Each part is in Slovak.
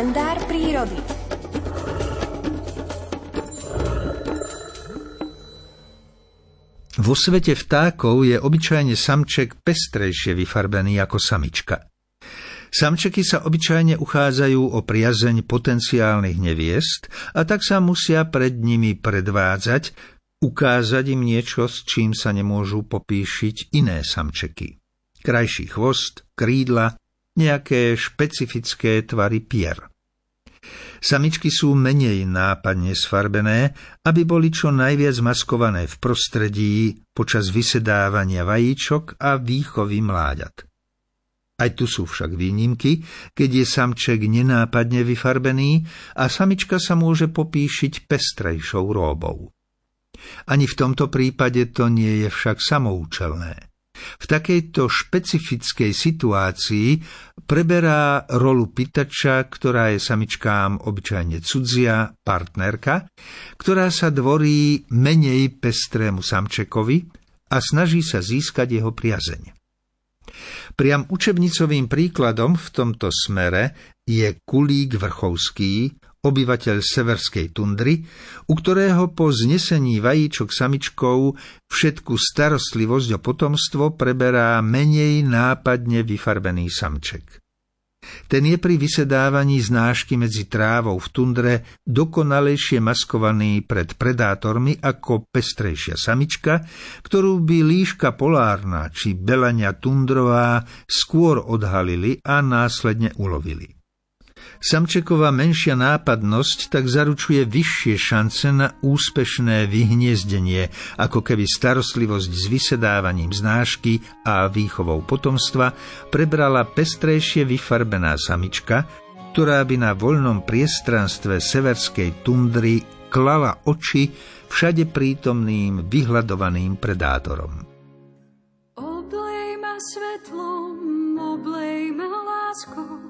kalendár prírody. Vo svete vtákov je obyčajne samček pestrejšie vyfarbený ako samička. Samčeky sa obyčajne uchádzajú o priazeň potenciálnych neviest a tak sa musia pred nimi predvádzať, ukázať im niečo, s čím sa nemôžu popíšiť iné samčeky. Krajší chvost, krídla, nejaké špecifické tvary pier. Samičky sú menej nápadne sfarbené, aby boli čo najviac maskované v prostredí počas vysedávania vajíčok a výchovy mláďat. Aj tu sú však výnimky, keď je samček nenápadne vyfarbený a samička sa môže popíšiť pestrejšou róbou. Ani v tomto prípade to nie je však samoučelné. V takejto špecifickej situácii preberá rolu pitača, ktorá je samičkám obyčajne cudzia partnerka, ktorá sa dvorí menej pestrému samčekovi a snaží sa získať jeho priazeň. Priam učebnicovým príkladom v tomto smere je Kulík Vrchovský, obyvateľ severskej tundry, u ktorého po znesení vajíčok samičkou všetku starostlivosť o potomstvo preberá menej nápadne vyfarbený samček. Ten je pri vysedávaní znášky medzi trávou v tundre dokonalejšie maskovaný pred predátormi ako pestrejšia samička, ktorú by líška polárna či belania tundrová skôr odhalili a následne ulovili. Samčeková menšia nápadnosť tak zaručuje vyššie šance na úspešné vyhniezdenie, ako keby starostlivosť s vysedávaním znášky a výchovou potomstva prebrala pestrejšie vyfarbená samička, ktorá by na voľnom priestranstve severskej tundry klala oči všade prítomným vyhľadovaným predátorom. Oblej ma svetlom, oblej ma láskou,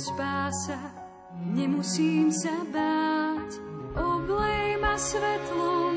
Spása, nemusím sa báť. Oblej ma svetlom,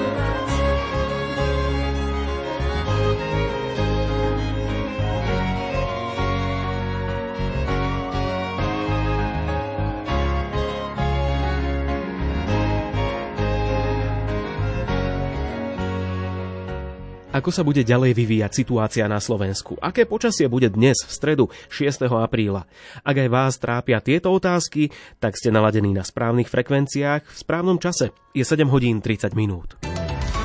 Ako sa bude ďalej vyvíjať situácia na Slovensku? Aké počasie bude dnes, v stredu 6. apríla? Ak aj vás trápia tieto otázky, tak ste naladení na správnych frekvenciách v správnom čase. Je 7 hodín 30 minút.